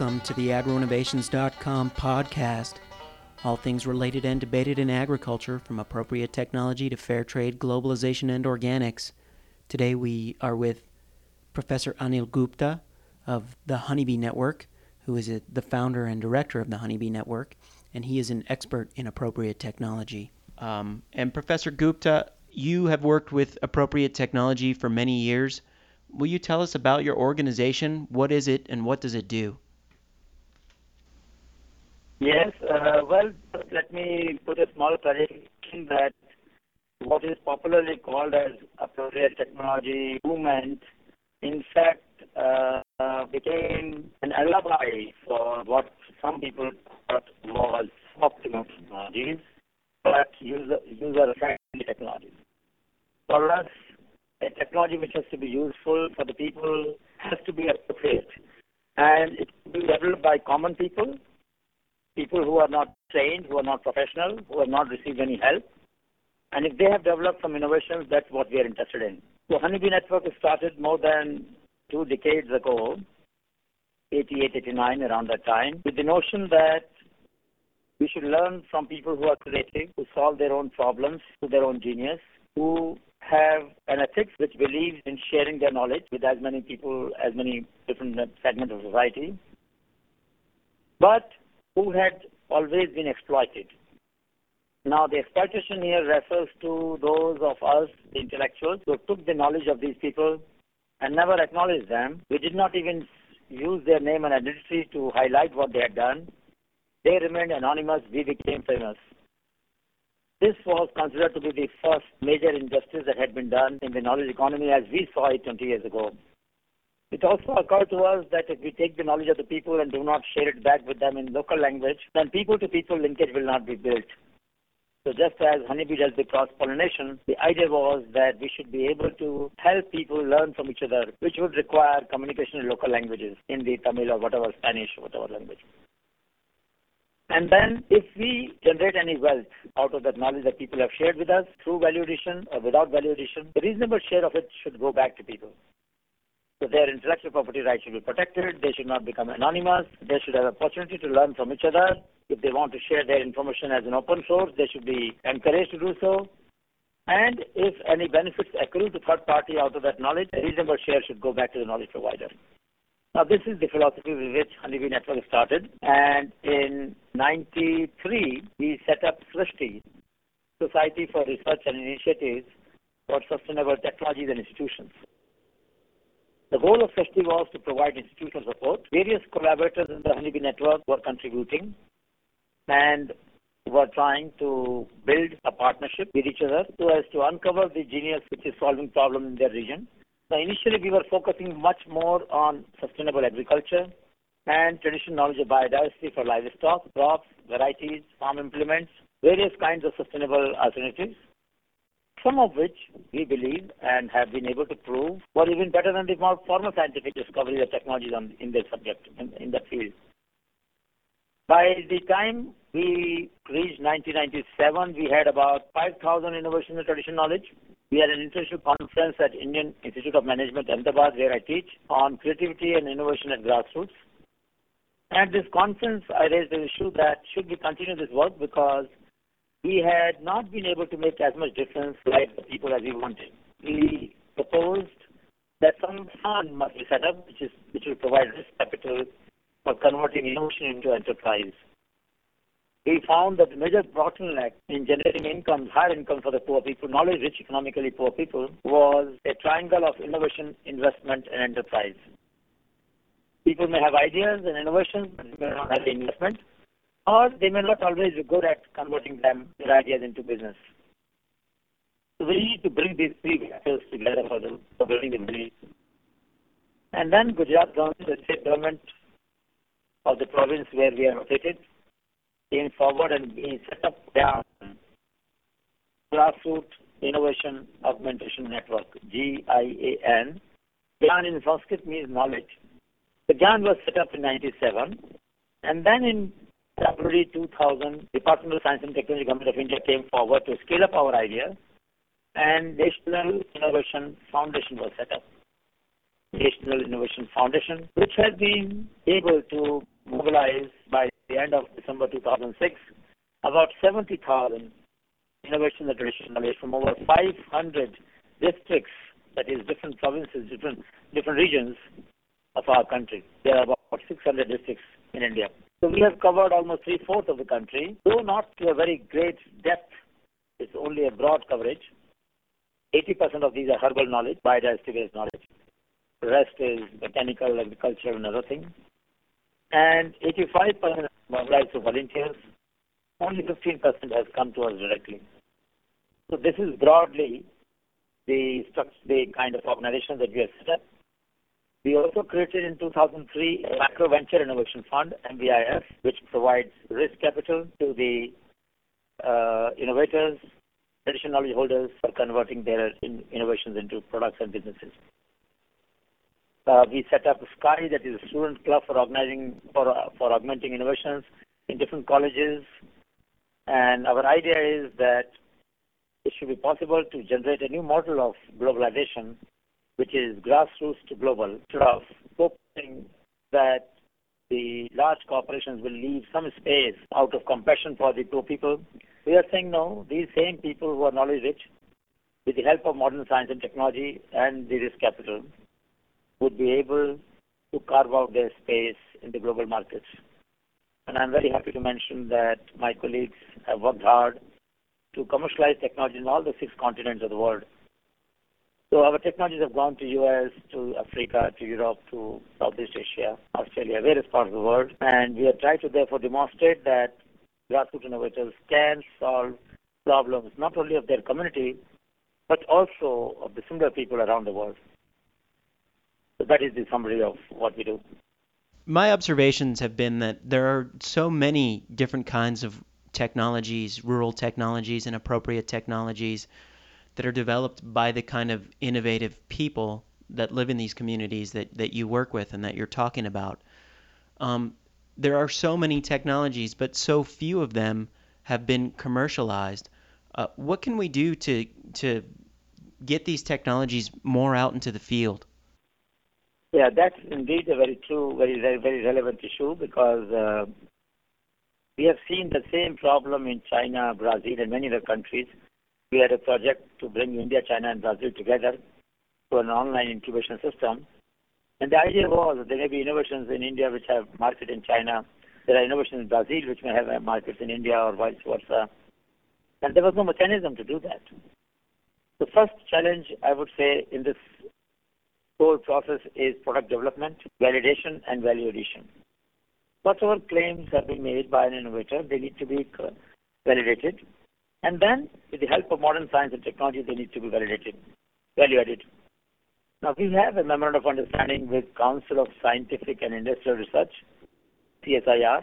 Welcome to the agroinnovations.com podcast. All things related and debated in agriculture, from appropriate technology to fair trade, globalization, and organics. Today we are with Professor Anil Gupta of the Honeybee Network, who is a, the founder and director of the Honeybee Network, and he is an expert in appropriate technology. Um, and Professor Gupta, you have worked with appropriate technology for many years. Will you tell us about your organization? What is it and what does it do? Yes, uh, well, let me put a small clarification that what is popularly called as appropriate technology movement, in fact, uh, uh, became an alibi for what some people thought was optimum technologies, but user, user-friendly technologies. For us, a technology which has to be useful for the people has to be appropriate. And it can be developed by common people, people who are not trained, who are not professional, who have not received any help. And if they have developed some innovations, that's what we are interested in. So Honeybee Network was started more than two decades ago, 88, 89, around that time, with the notion that we should learn from people who are creative, who solve their own problems to their own genius, who have an ethics which believes in sharing their knowledge with as many people, as many different segments of society, but who had always been exploited. Now, the exploitation here refers to those of us, the intellectuals, who took the knowledge of these people and never acknowledged them. We did not even use their name and identity to highlight what they had done. They remained anonymous. We became famous. This was considered to be the first major injustice that had been done in the knowledge economy as we saw it 20 years ago. It also occurred to us that if we take the knowledge of the people and do not share it back with them in local language, then people to people linkage will not be built. So just as honeybee does the cross pollination, the idea was that we should be able to help people learn from each other, which would require communication in local languages, Hindi, Tamil, or whatever, Spanish, whatever language. And then if we generate any wealth out of that knowledge that people have shared with us through value addition or without value addition, a reasonable share of it should go back to people. So their intellectual property rights should be protected. They should not become anonymous. They should have opportunity to learn from each other. If they want to share their information as an open source, they should be encouraged to do so. And if any benefits accrue to third party out of that knowledge, a reasonable share should go back to the knowledge provider. Now, this is the philosophy with which Honeybee Network started. And in 93, we set up Srishti, Society for Research and Initiatives for Sustainable Technologies and Institutions. The goal of Srishti was to provide institutional support. Various collaborators in the Honeybee Network were contributing and were trying to build a partnership with each other so as to uncover the genius which is solving problems in their region so initially, we were focusing much more on sustainable agriculture and traditional knowledge of biodiversity for livestock, crops, varieties, farm implements, various kinds of sustainable alternatives, some of which we believe and have been able to prove were even better than the more formal scientific discoveries of technologies on, in this subject, in, in that field. By the time we reached 1997, we had about 5,000 innovations in traditional knowledge we had an international conference at Indian Institute of Management, Ahmedabad, where I teach on creativity and innovation at grassroots. At this conference, I raised the issue that should we continue this work because we had not been able to make as much difference like the people as we wanted. We proposed that some fund must be set up, which is which will provide risk capital for converting innovation into enterprise we found that the major bottleneck in generating income, higher income for the poor people, knowledge-rich, economically poor people, was a triangle of innovation, investment, and enterprise. People may have ideas and innovations, but they may not have the investment, or they may not always be good at converting them, their ideas into business. So we need to bring these three factors together for, the, for building the village. And then Gujarat government, the state government of the province where we are located, came forward and we set up GIAN, Grassroots Innovation Augmentation Network, G-I-A-N. GIAN in Sanskrit means knowledge. The GIAN was set up in 97 and then in February 2000, Department of Science and Technology Government of India came forward to scale up our idea and National Innovation Foundation was set up. National Innovation Foundation, which has been able to mobilize by the end of December 2006 about 70,000 innovation knowledge from over 500 districts, that is different provinces, different different regions of our country. There are about 600 districts in India. So we have covered almost three-fourths of the country, though not to a very great depth. It's only a broad coverage. 80% of these are herbal knowledge, biodiversity-based knowledge. The rest is botanical, agriculture, and other things. And 85% of mobilized to volunteers. Only 15% has come to us directly. So this is broadly the, the kind of organization that we have set up. We also created in 2003 a Micro Venture Innovation Fund, MVIF, which provides risk capital to the uh, innovators, traditional knowledge holders for converting their in innovations into products and businesses. Uh, we set up SKY, that is a student club for organizing for for augmenting innovations in different colleges. And our idea is that it should be possible to generate a new model of globalization which is grassroots to global, instead of hoping that the large corporations will leave some space out of compassion for the poor people. We are saying no, these same people who are knowledge rich, with the help of modern science and technology and the risk capital, would be able to carve out their space in the global markets. And I'm very happy to mention that my colleagues have worked hard to commercialize technology in all the six continents of the world our technologies have gone to US, to Africa, to Europe, to Southeast Asia, Australia, various parts of the world, and we have tried to therefore demonstrate that grassroots innovators can solve problems not only of their community, but also of the similar people around the world. So that is the summary of what we do. My observations have been that there are so many different kinds of technologies, rural technologies, and appropriate technologies that are developed by the kind of innovative people that live in these communities that, that you work with and that you're talking about. Um, there are so many technologies, but so few of them have been commercialized. Uh, what can we do to to get these technologies more out into the field? Yeah, that's indeed a very true, very very, relevant issue because uh, we have seen the same problem in China, Brazil, and many other countries we had a project to bring India, China, and Brazil together to an online incubation system. And the idea was that there may be innovations in India which have market in China. There are innovations in Brazil which may have markets in India or vice versa. And there was no mechanism to do that. The first challenge, I would say, in this whole process is product development, validation, and value addition. Whatever claims have been made by an innovator, they need to be validated then, with the help of modern science and technology, they need to be validated, value added. Now, we have a memorandum of understanding with Council of Scientific and Industrial Research, CSIR,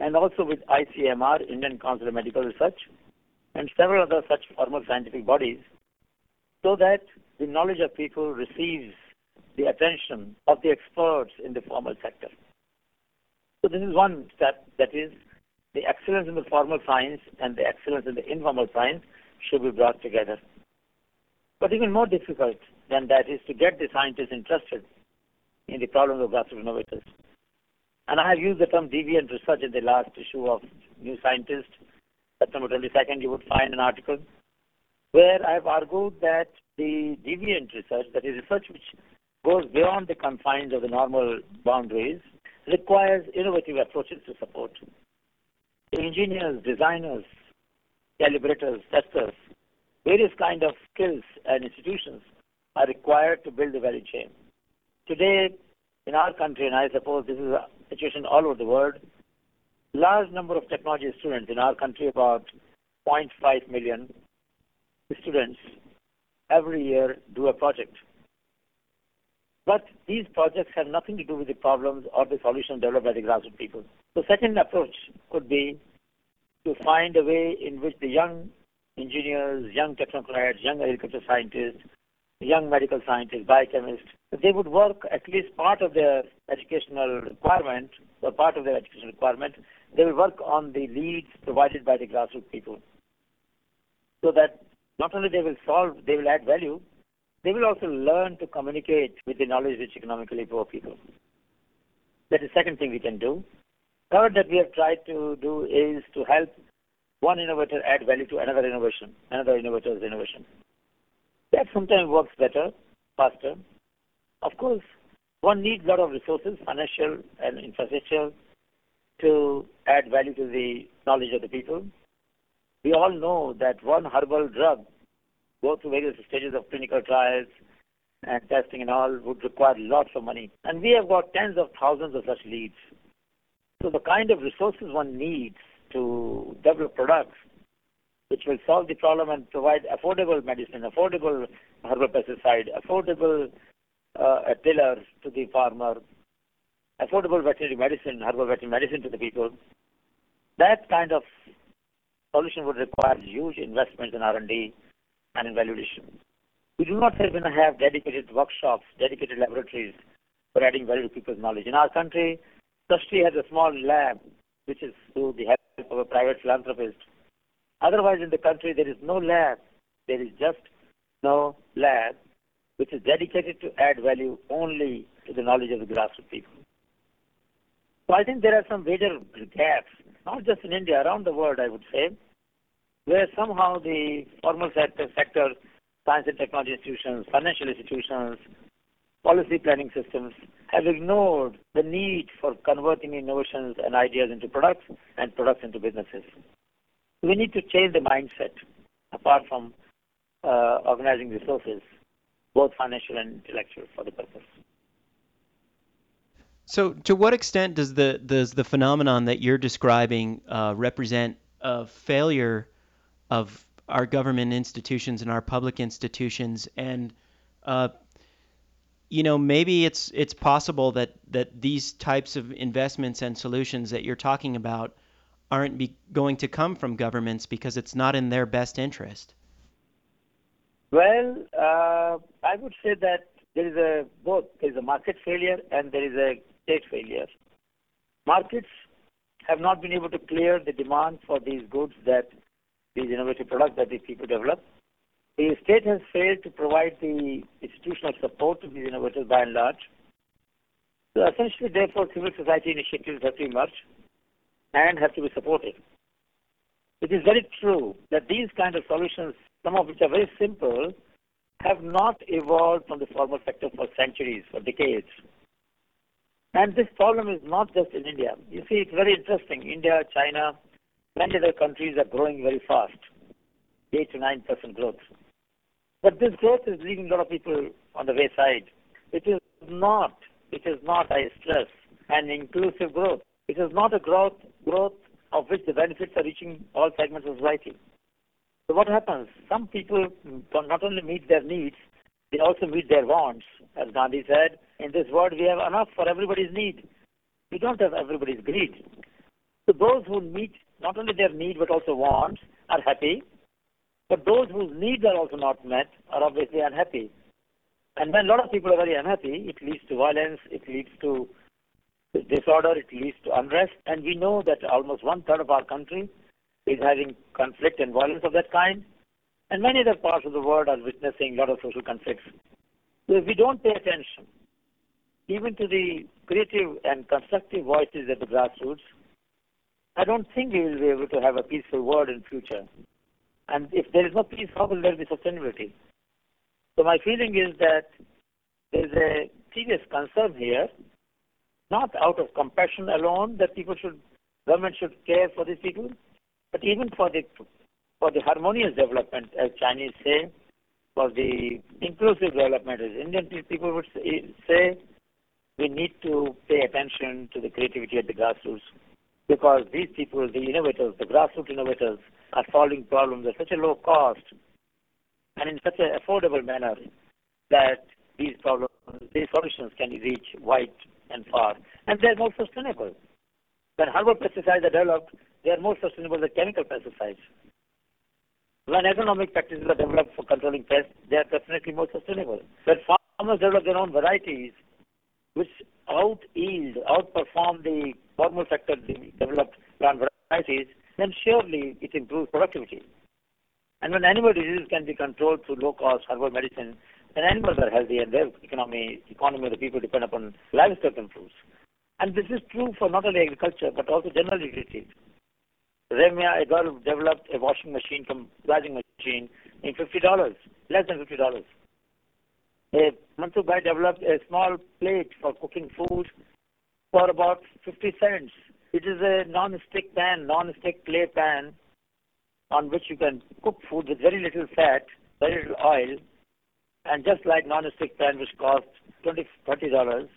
and also with ICMR, Indian Council of Medical Research, and several other such formal scientific bodies, so that the knowledge of people receives the attention of the experts in the formal sector. So this is one step that is the excellence in the formal science and the excellence in the informal science should be brought together. But even more difficult than that is to get the scientists interested in the problems of grassroots innovators. And I have used the term deviant research in the last issue of New Scientist, September 22nd, you would find an article where I have argued that the deviant research, that is research which goes beyond the confines of the normal boundaries, requires innovative approaches to support engineers, designers, calibrators, testers, various kind of skills and institutions are required to build the value chain. Today, in our country, and I suppose this is a situation all over the world, large number of technology students in our country, about 0.5 million students every year do a project. But these projects have nothing to do with the problems or the solutions developed by the grassroots people. The second approach could be to find a way in which the young engineers, young technocrats, young agriculture scientists, young medical scientists, biochemists, they would work at least part of their educational requirement or part of their educational requirement, they will work on the leads provided by the grassroots people. So that not only they will solve, they will add value, they will also learn to communicate with the knowledge rich economically poor people. That is the second thing we can do. Third that we have tried to do is to help one innovator add value to another innovation, another innovator's innovation. That sometimes works better, faster. Of course, one needs a lot of resources, financial and infrastructure, to add value to the knowledge of the people. We all know that one herbal drug go through various stages of clinical trials and testing and all would require lots of money. And we have got tens of thousands of such leads. So the kind of resources one needs to develop products which will solve the problem and provide affordable medicine, affordable herbal pesticide, affordable uh, tillers to the farmer, affordable veterinary medicine, herbal veterinary medicine to the people. That kind of solution would require huge investments in R&D and in valuation. We do not even have dedicated workshops, dedicated laboratories for adding value to people's knowledge. In our country, Srishti has a small lab, which is through the help of a private philanthropist. Otherwise, in the country, there is no lab. There is just no lab which is dedicated to add value only to the knowledge of the grassroots people. So I think there are some major gaps, not just in India, around the world, I would say, where somehow the formal sector, science and technology institutions, financial institutions, policy planning systems have ignored the need for converting innovations and ideas into products and products into businesses. We need to change the mindset apart from uh, organizing resources, both financial and intellectual, for the purpose. So, to what extent does the does the phenomenon that you're describing uh, represent a failure of our government institutions and our public institutions, and uh, you know maybe it's it's possible that that these types of investments and solutions that you're talking about aren't be, going to come from governments because it's not in their best interest. Well, uh, I would say that there is a both there is a market failure and there is a state failure. Markets have not been able to clear the demand for these goods that these innovative products that these people develop. The state has failed to provide the institutional support to these innovators by and large. So essentially, therefore, civil society initiatives have to emerge and have to be supported. It is very true that these kind of solutions, some of which are very simple, have not evolved from the formal sector for centuries, for decades. And this problem is not just in India. You see, it's very interesting. India, China, other countries are growing very fast, 8 to 9% growth. But this growth is leaving a lot of people on the wayside. It is not, it is not, I stress, an inclusive growth. It is not a growth, growth of which the benefits are reaching all segments of society. So what happens? Some people not only meet their needs, they also meet their wants. As Gandhi said, in this world we have enough for everybody's need. We don't have everybody's greed. So those who meet not only their need but also wants are happy, but those whose needs are also not met are obviously unhappy. And when a lot of people are very unhappy, it leads to violence, it leads to disorder, it leads to unrest, and we know that almost one third of our country is having conflict and violence of that kind, and many other parts of the world are witnessing a lot of social conflicts. So if we don't pay attention, even to the creative and constructive voices at the grassroots, I don't think we will be able to have a peaceful world in future. And if there is no peace, how will there be sustainability? So my feeling is that there is a serious concern here, not out of compassion alone that people should, government should care for these people, but even for the for the harmonious development, as Chinese say, for the inclusive development, as Indian people would say, we need to pay attention to the creativity at the grassroots because these people, the innovators, the grassroots innovators, are solving problems at such a low cost and in such an affordable manner that these problems, these solutions can reach wide and far. And they're more sustainable. When herbal pesticides are developed, they are more sustainable than chemical pesticides. When agronomic practices are developed for controlling pests, they are definitely more sustainable. When farmers develop their own varieties, which out yield, outperform the formal sector developed plant varieties, then surely it improves productivity. And when animal diseases can be controlled through low-cost herbal medicine, then animals are healthy and their economy, economy of the people depend upon livestock improves. And this is true for not only agriculture, but also general utilities. Remya, a girl developed a washing machine, from washing machine in $50, less than $50. A Mansukh Bhai developed a small plate for cooking food for about 50 cents. It is a non-stick pan, non-stick clay pan on which you can cook food with very little fat, very little oil, and just like non-stick pan which costs 20 $30,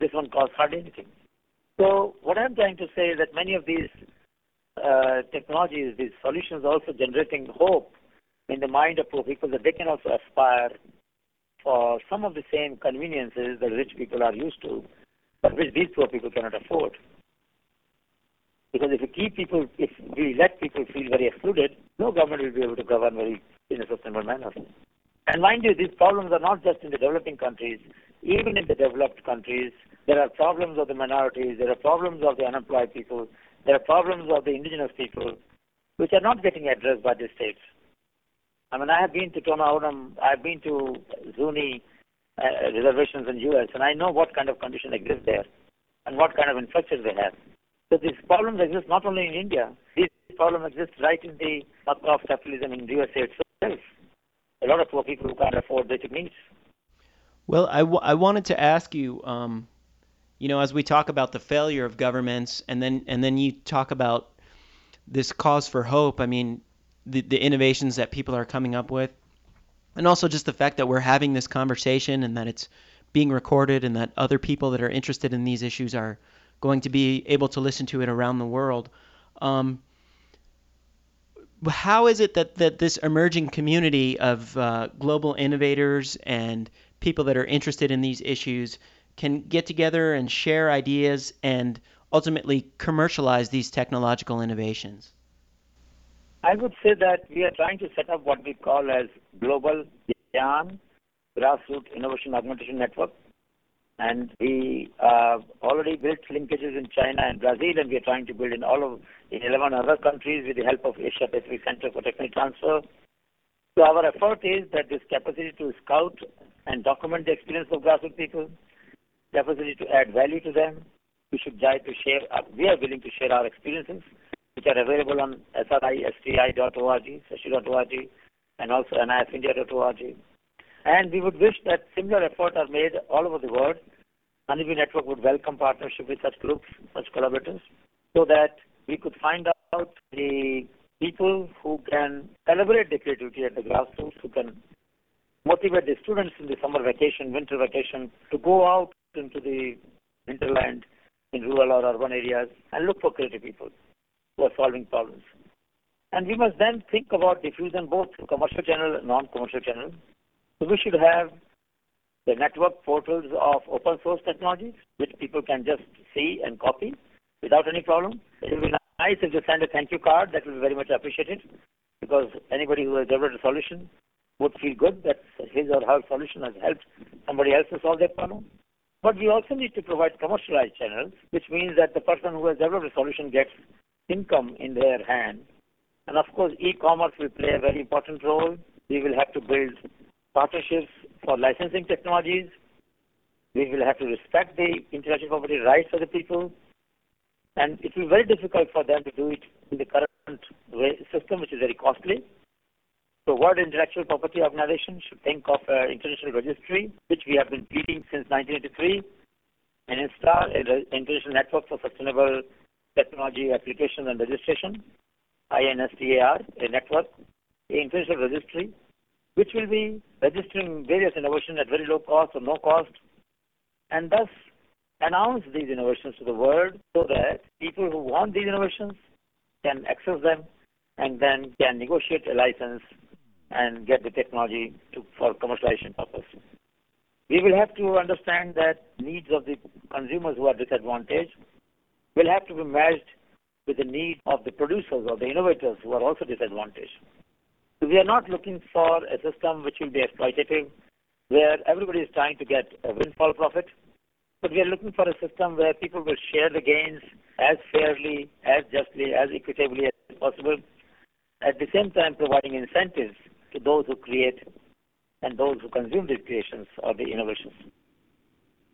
this one costs hardly anything. So what I'm trying to say is that many of these uh, technologies, these solutions are also generating hope in the mind of poor people that they can also aspire for some of the same conveniences that rich people are used to, but which these poor people cannot afford. Because if we keep people, if we let people feel very excluded, no government will be able to govern very in a sustainable manner. And mind you, these problems are not just in the developing countries. Even in the developed countries, there are problems of the minorities, there are problems of the unemployed people, there are problems of the indigenous people, which are not getting addressed by the states. I mean, I have been to Tona I've been to Zuni uh, reservations in U.S., and I know what kind of condition exists there and what kind of infrastructure they have. So these problems exist not only in India, these problems exist right in the makkah of capitalism in the USA itself. A lot of poor people who can't afford basic needs. Well, I, w- I wanted to ask you, um, you know, as we talk about the failure of governments, and then and then you talk about this cause for hope. I mean, the, the innovations that people are coming up with, and also just the fact that we're having this conversation and that it's being recorded and that other people that are interested in these issues are going to be able to listen to it around the world. Um, how is it that, that this emerging community of uh, global innovators and people that are interested in these issues can get together and share ideas and ultimately commercialize these technological innovations? I would say that we are trying to set up what we call as Global GYAN, Grassroots Innovation Augmentation Network. And we uh, already built linkages in China and Brazil, and we are trying to build in all of in 11 other countries with the help of Asia Pacific Center for Technical Transfer. So our effort is that this capacity to scout and document the experience of grassroots people, capacity to add value to them, we should try to share. We are willing to share our experiences which are available on sristi.org, sashi.org, and also nifindia.org. And we would wish that similar efforts are made all over the world. Honeybee Network would welcome partnership with such groups, such collaborators, so that we could find out the people who can celebrate the creativity at the grassroots, who can motivate the students in the summer vacation, winter vacation, to go out into the hinterland in rural or urban areas and look for creative people who are solving problems. And we must then think about diffusion both through commercial channel and non-commercial channel. So we should have the network portals of open source technologies, which people can just see and copy without any problem. It will be nice if they send a thank you card. That will be very much appreciated because anybody who has developed a solution would feel good that his or her solution has helped somebody else to solve their problem. But we also need to provide commercialized channels, which means that the person who has developed a solution gets income in their hand. And of course, e-commerce will play a very important role. We will have to build partnerships for licensing technologies. We will have to respect the intellectual property rights of the people. And it will be very difficult for them to do it in the current system, which is very costly. So World Intellectual Property Organization should think of an international registry, which we have been pleading since 1983, and install an international network for sustainable Technology Application and Registration, INSTAR, a network, a international registry, which will be registering various innovations at very low cost or no cost, and thus announce these innovations to the world so that people who want these innovations can access them and then can negotiate a license and get the technology to, for commercialization purpose. We will have to understand that needs of the consumers who are disadvantaged will have to be matched with the need of the producers or the innovators who are also disadvantaged. So we are not looking for a system which will be exploitative, where everybody is trying to get a windfall profit, but we are looking for a system where people will share the gains as fairly, as justly, as equitably as possible, at the same time providing incentives to those who create and those who consume these creations or the innovations.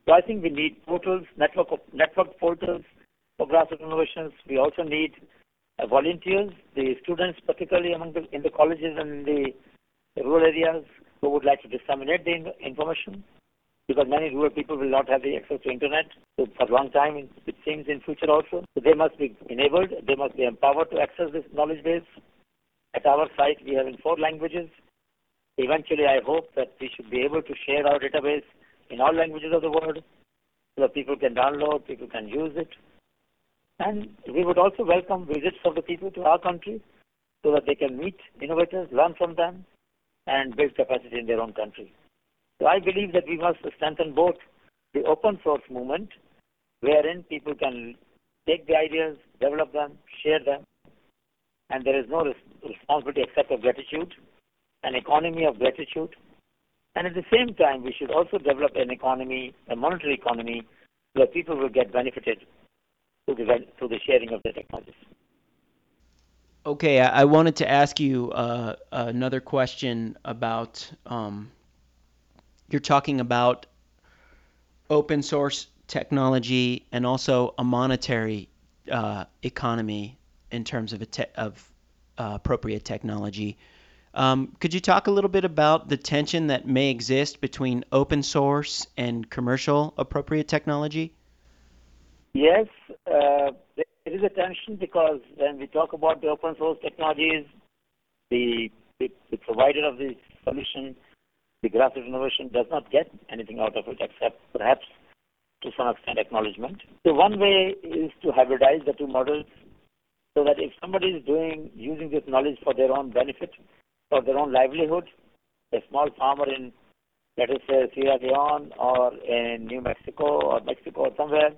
So I think we need portals, network portals for grassroots innovations. We also need uh, volunteers, the students, particularly among the in the colleges and the rural areas, who would like to disseminate the information, because many rural people will not have the access to internet so for a long time. It seems in future also, so they must be enabled. They must be empowered to access this knowledge base. At our site, we have in four languages. Eventually, I hope that we should be able to share our database in all languages of the world so that people can download, people can use it. And we would also welcome visits of the people to our country so that they can meet innovators, learn from them, and build capacity in their own country. So I believe that we must strengthen both the open source movement, wherein people can take the ideas, develop them, share them, and there is no responsibility except of gratitude, an economy of gratitude. And at the same time, we should also develop an economy, a monetary economy, where people will get benefited through the, through the sharing of the technologies. Okay, I, I wanted to ask you uh, another question about um, you're talking about open source technology and also a monetary uh, economy in terms of, te- of uh, appropriate technology. Um, could you talk a little bit about the tension that may exist between open source and commercial appropriate technology? Yes, uh, there is a tension because when we talk about the open source technologies, the, provider of the solution, the grassroots innovation, does not get anything out of it except perhaps to some extent acknowledgement. So one way is to hybridize the two models so that if somebody is doing using this knowledge for their own benefit, for their own livelihood, a small farmer in let us say Sierra Leone or in New Mexico or Mexico or somewhere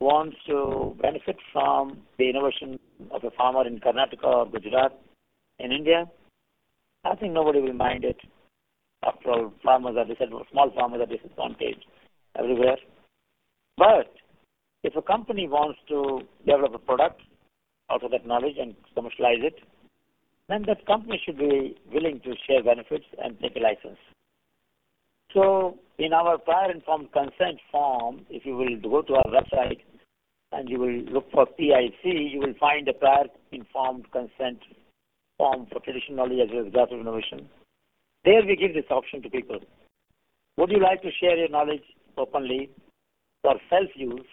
wants to benefit from the innovation of a farmer in Karnataka or Gujarat in India, I think nobody will mind it. After all, farmers are disadvantaged, small farmers are disadvantaged everywhere. But if a company wants to develop a product out of that knowledge and commercialize it, then that company should be willing to share benefits and take a license. So in our prior informed consent form, if you will go to our website and you will look for PIC, you will find a prior informed consent form for traditional knowledge as well as grassroots innovation. There we give this option to people. Would you like to share your knowledge openly for self-use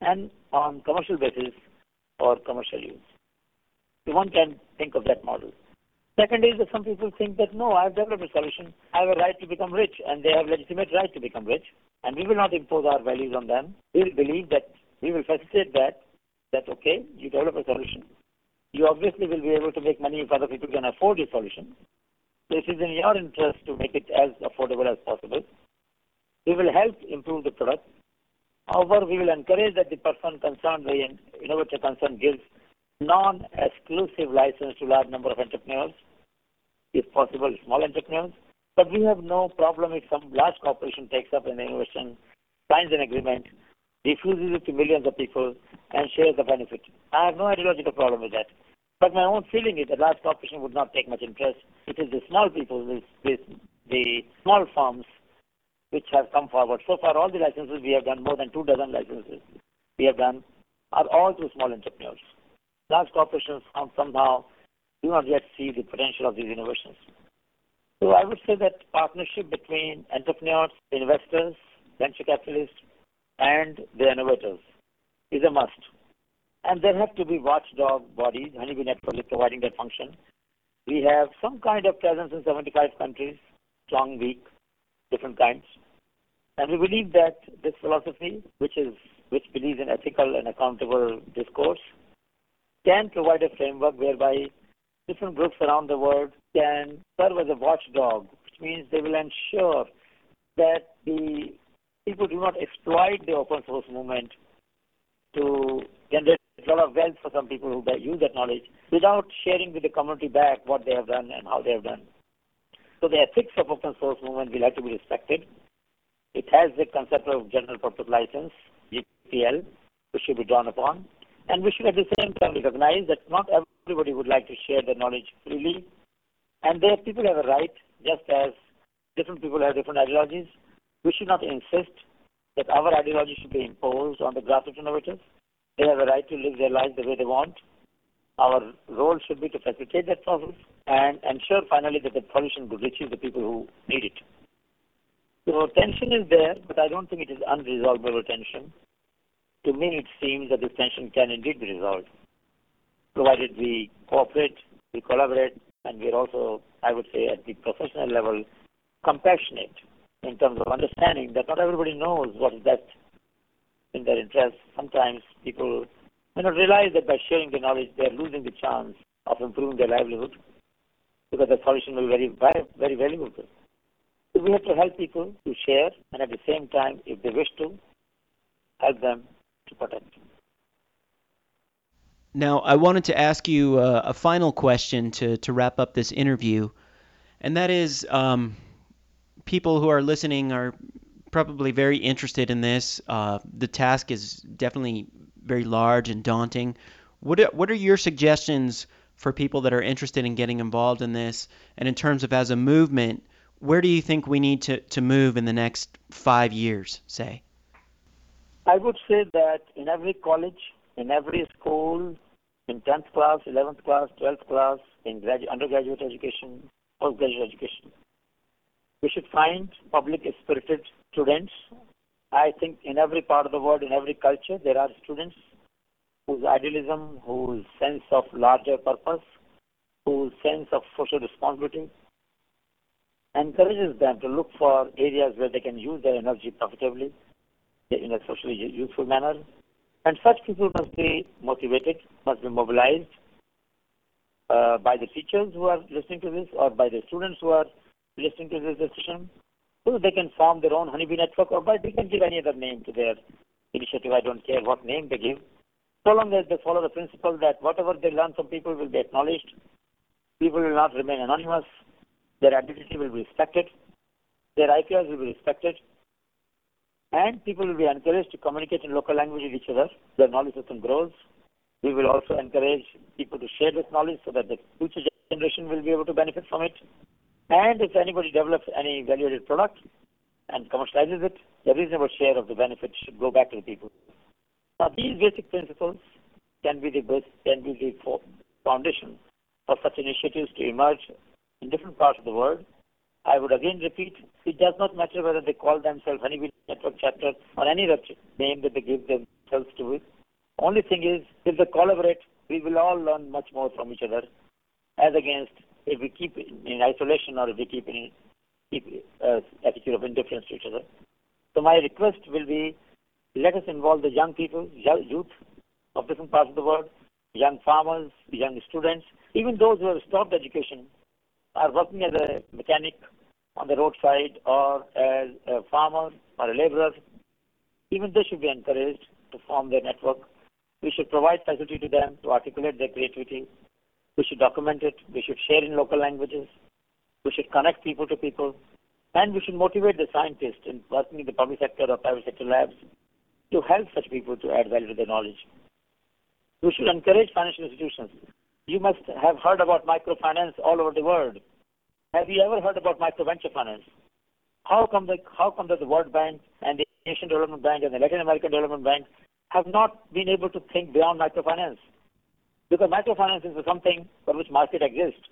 and on commercial basis or commercial use? One can think of that model. Second is that some people think that no, I've developed a solution. I have a right to become rich, and they have legitimate right to become rich, and we will not impose our values on them. We will believe that we will facilitate that. That okay, you develop a solution. You obviously will be able to make money if other people can afford your solution. So it is in your interest to make it as affordable as possible. We will help improve the product. However, we will encourage that the person concerned, the innovator concerned, gives non-exclusive license to large number of entrepreneurs, if possible, small entrepreneurs. But we have no problem if some large corporation takes up an innovation, signs an agreement, diffuses it to millions of people, and shares the benefit. I have no ideological problem with that. But my own feeling is that large corporation would not take much interest. It is the small people, the, the, the small firms, which have come forward. So far, all the licenses we have done, more than two dozen licenses we have done, are all to small entrepreneurs large corporations somehow do not yet see the potential of these innovations. So I would say that partnership between entrepreneurs, investors, venture capitalists, and the innovators is a must. And there have to be watchdog bodies. Honeybee Network is providing that function. We have some kind of presence in 75 countries, strong, weak, different kinds. And we believe that this philosophy, which is which believes in ethical and accountable discourse, can provide a framework whereby different groups around the world can serve as a watchdog, which means they will ensure that the people do not exploit the open source movement to generate a lot of wealth for some people who use that knowledge without sharing with the community back what they have done and how they have done. So the ethics of open source movement will have to be respected. It has the concept of general purpose license, GPL, which should be drawn upon. And we should at the same time recognize that not everybody would like to share their knowledge freely. And there people have a right, just as different people have different ideologies. We should not insist that our ideology should be imposed on the grassroots innovators. They have a right to live their lives the way they want. Our role should be to facilitate that process and ensure finally that the solution reaches the people who need it. So tension is there, but I don't think it is unresolvable tension. To me, it seems that this tension can indeed be resolved, provided we cooperate, we collaborate, and we're also, I would say, at the professional level, compassionate in terms of understanding that not everybody knows what is best in their interest. Sometimes people may not realize that by sharing the knowledge, they're losing the chance of improving their livelihood because the solution will be very, very valuable. So we have to help people to share, and at the same time, if they wish to, help them to. Now, I wanted to ask you uh, a final question to, to wrap up this interview, and that is um, people who are listening are probably very interested in this. Uh, the task is definitely very large and daunting. What are, what are your suggestions for people that are interested in getting involved in this? And in terms of as a movement, where do you think we need to, to move in the next five years, say? I would say that in every college, in every school, in 10th class, 11th class, 12th class, in undergraduate education, postgraduate education, we should find public spirited students. I think in every part of the world, in every culture, there are students whose idealism, whose sense of larger purpose, whose sense of social responsibility encourages them to look for areas where they can use their energy profitably in a socially useful manner. And such people must be motivated, must be mobilized uh, by the teachers who are listening to this or by the students who are listening to this decision, so they can form their own honeybee network, or by they can give any other name to their initiative. I don't care what name they give, so long as they follow the principle that whatever they learn from people will be acknowledged, people will not remain anonymous, their identity will be respected, their IPRs will be respected, and people will be encouraged to communicate in local language with each other. Their knowledge system grows. We will also encourage people to share this knowledge so that the future generation will be able to benefit from it. And if anybody develops any value-added product and commercializes it, a reasonable share of the benefit should go back to the people. Now, these basic principles can be the base, can be the foundation for such initiatives to emerge in different parts of the world. I would again repeat, it does not matter whether they call themselves Honeybee Network Chapter or any other name that they give themselves to it. Only thing is, if they collaborate, we will all learn much more from each other as against if we keep in isolation or if we keep in keep, uh, attitude of indifference to each other. So my request will be, let us involve the young people, youth of different parts of the world, young farmers, young students, even those who have stopped education, are working as a mechanic on the roadside or as a farmer or a laborer. Even they should be encouraged to form their network. We should provide facility to them to articulate their creativity, we should document it. We should share in local languages. We should connect people to people. And we should motivate the scientists in working in the public sector or private sector labs to help such people to add value to their knowledge. We should encourage financial institutions. You must have heard about microfinance all over the world. Have you ever heard about microventure finance? How come the how come that the World Bank and the Asian Development Bank and the Latin American Development Bank have not been able to think beyond microfinance? Because microfinance is something for which market exists.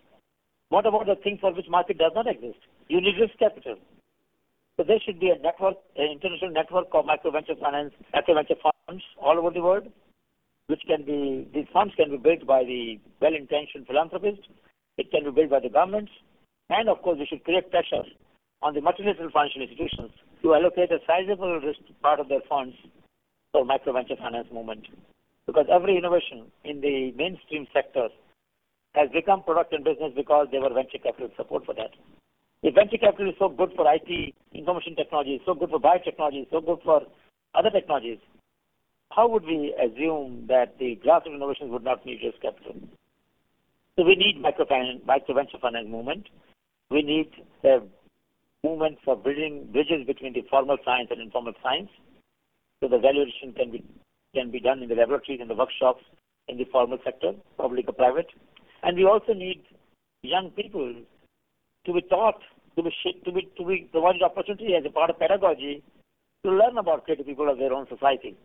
What about the thing for which market does not exist? You need risk capital. So there should be a network, an international network of micro venture finance, micro venture funds all over the world, which can be, these funds can be built by the well-intentioned philanthropists, it can be built by the governments, and of course we should create pressure on the multinational financial institutions to allocate a sizable risk part of their funds for micro venture finance movement because every innovation in the mainstream sector has become product and business because there were venture capital support for that. If venture capital is so good for IT, information technology, so good for biotechnology, so good for other technologies, how would we assume that the grassroots innovations would not need risk capital? So we need micro venture finance movement. We need a movement for building bridges between the formal science and informal science, so the valuation can be can be done in the laboratories and the workshops in the formal sector, public or private. And we also need young people to be taught, to be, to be, to be provided opportunity as a part of pedagogy to learn about creative people of their own society.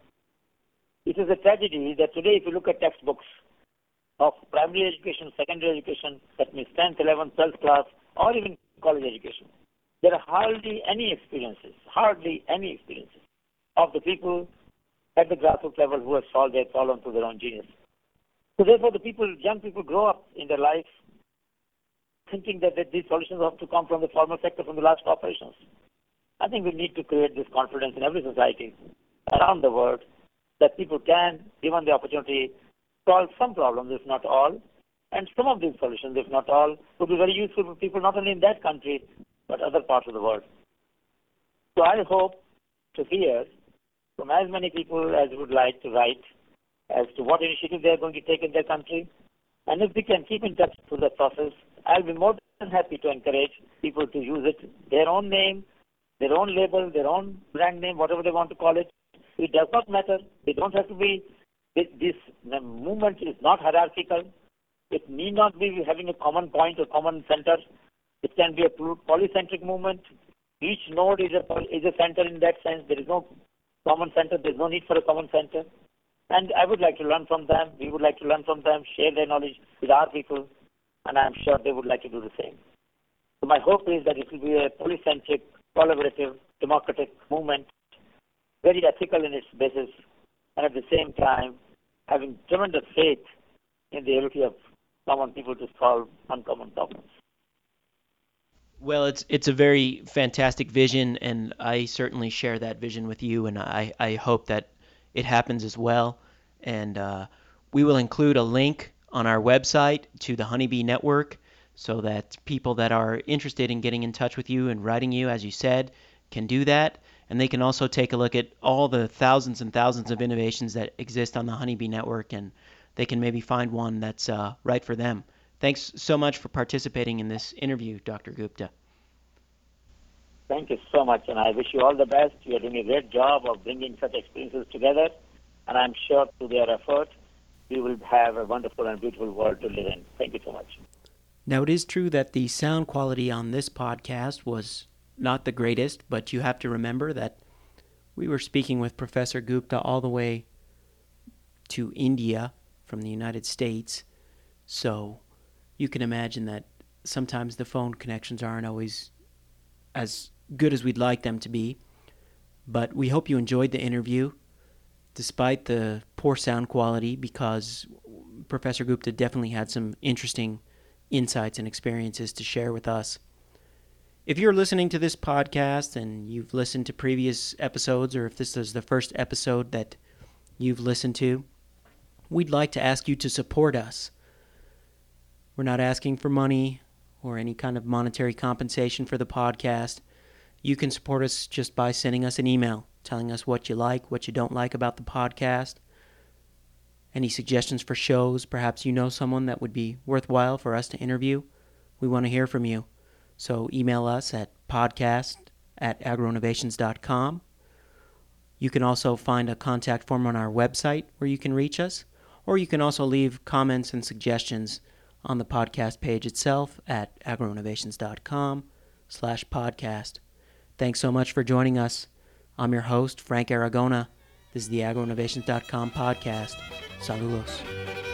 It is a tragedy that today, if you look at textbooks of primary education, secondary education, that means 10th, 11th, 12th class, or even college education, there are hardly any experiences, hardly any experiences of the people at the grassroots level who have solved their problem through their own genius. So therefore, the people, young people grow up in their life thinking that, that these solutions have to come from the formal sector, from the large corporations. I think we need to create this confidence in every society around the world that people can, given the opportunity, solve some problems, if not all. And some of these solutions, if not all, would be very useful for people not only in that country, but other parts of the world. So I hope to hear from as many people as would like to write as to what initiative they are going to take in their country. And if we can keep in touch through the process, I'll be more than happy to encourage people to use it, their own name, their own label, their own brand name, whatever they want to call it. It does not matter. They don't have to be, this, movement is not hierarchical. It need not be having a common point or common center. It can be a polycentric movement. Each node is a, is a center in that sense. There is no common center. There's no need for a common center. And I would like to learn from them. We would like to learn from them, share their knowledge with our people, and I'm sure they would like to do the same. So my hope is that it will be a polycentric, collaborative, democratic movement, very ethical in its basis, and at the same time having tremendous faith in the ability of common people to solve uncommon problems. Well, it's it's a very fantastic vision, and I certainly share that vision with you, and I, I hope that it happens as well. And uh, we will include a link on our website to the Honeybee Network so that people that are interested in getting in touch with you and writing you, as you said, can do that. And they can also take a look at all the thousands and thousands of innovations that exist on the Honeybee Network, and they can maybe find one that's uh, right for them. Thanks so much for participating in this interview, Dr. Gupta. Thank you so much, and I wish you all the best. You are doing a great job of bringing such experiences together, and I'm sure through their effort, we will have a wonderful and beautiful world to live in. Thank you so much. Now, it is true that the sound quality on this podcast was not the greatest, but you have to remember that we were speaking with Professor Gupta all the way to India from the United States. So you can imagine that sometimes the phone connections aren't always as good as we'd like them to be. But we hope you enjoyed the interview, despite the poor sound quality, because Professor Gupta definitely had some interesting insights and experiences to share with us. If you're listening to this podcast and you've listened to previous episodes, or if this is the first episode that you've listened to, we'd like to ask you to support us. We're not asking for money or any kind of monetary compensation for the podcast. You can support us just by sending us an email telling us what you like, what you don't like about the podcast, any suggestions for shows. Perhaps you know someone that would be worthwhile for us to interview. We want to hear from you. So email us at podcast at agroinnovations.com. You can also find a contact form on our website where you can reach us or you can also leave comments and suggestions on the podcast page itself at agroinnovations.com slash podcast. Thanks so much for joining us. I'm your host, Frank Aragona. This is the agroinnovations.com podcast. Saludos.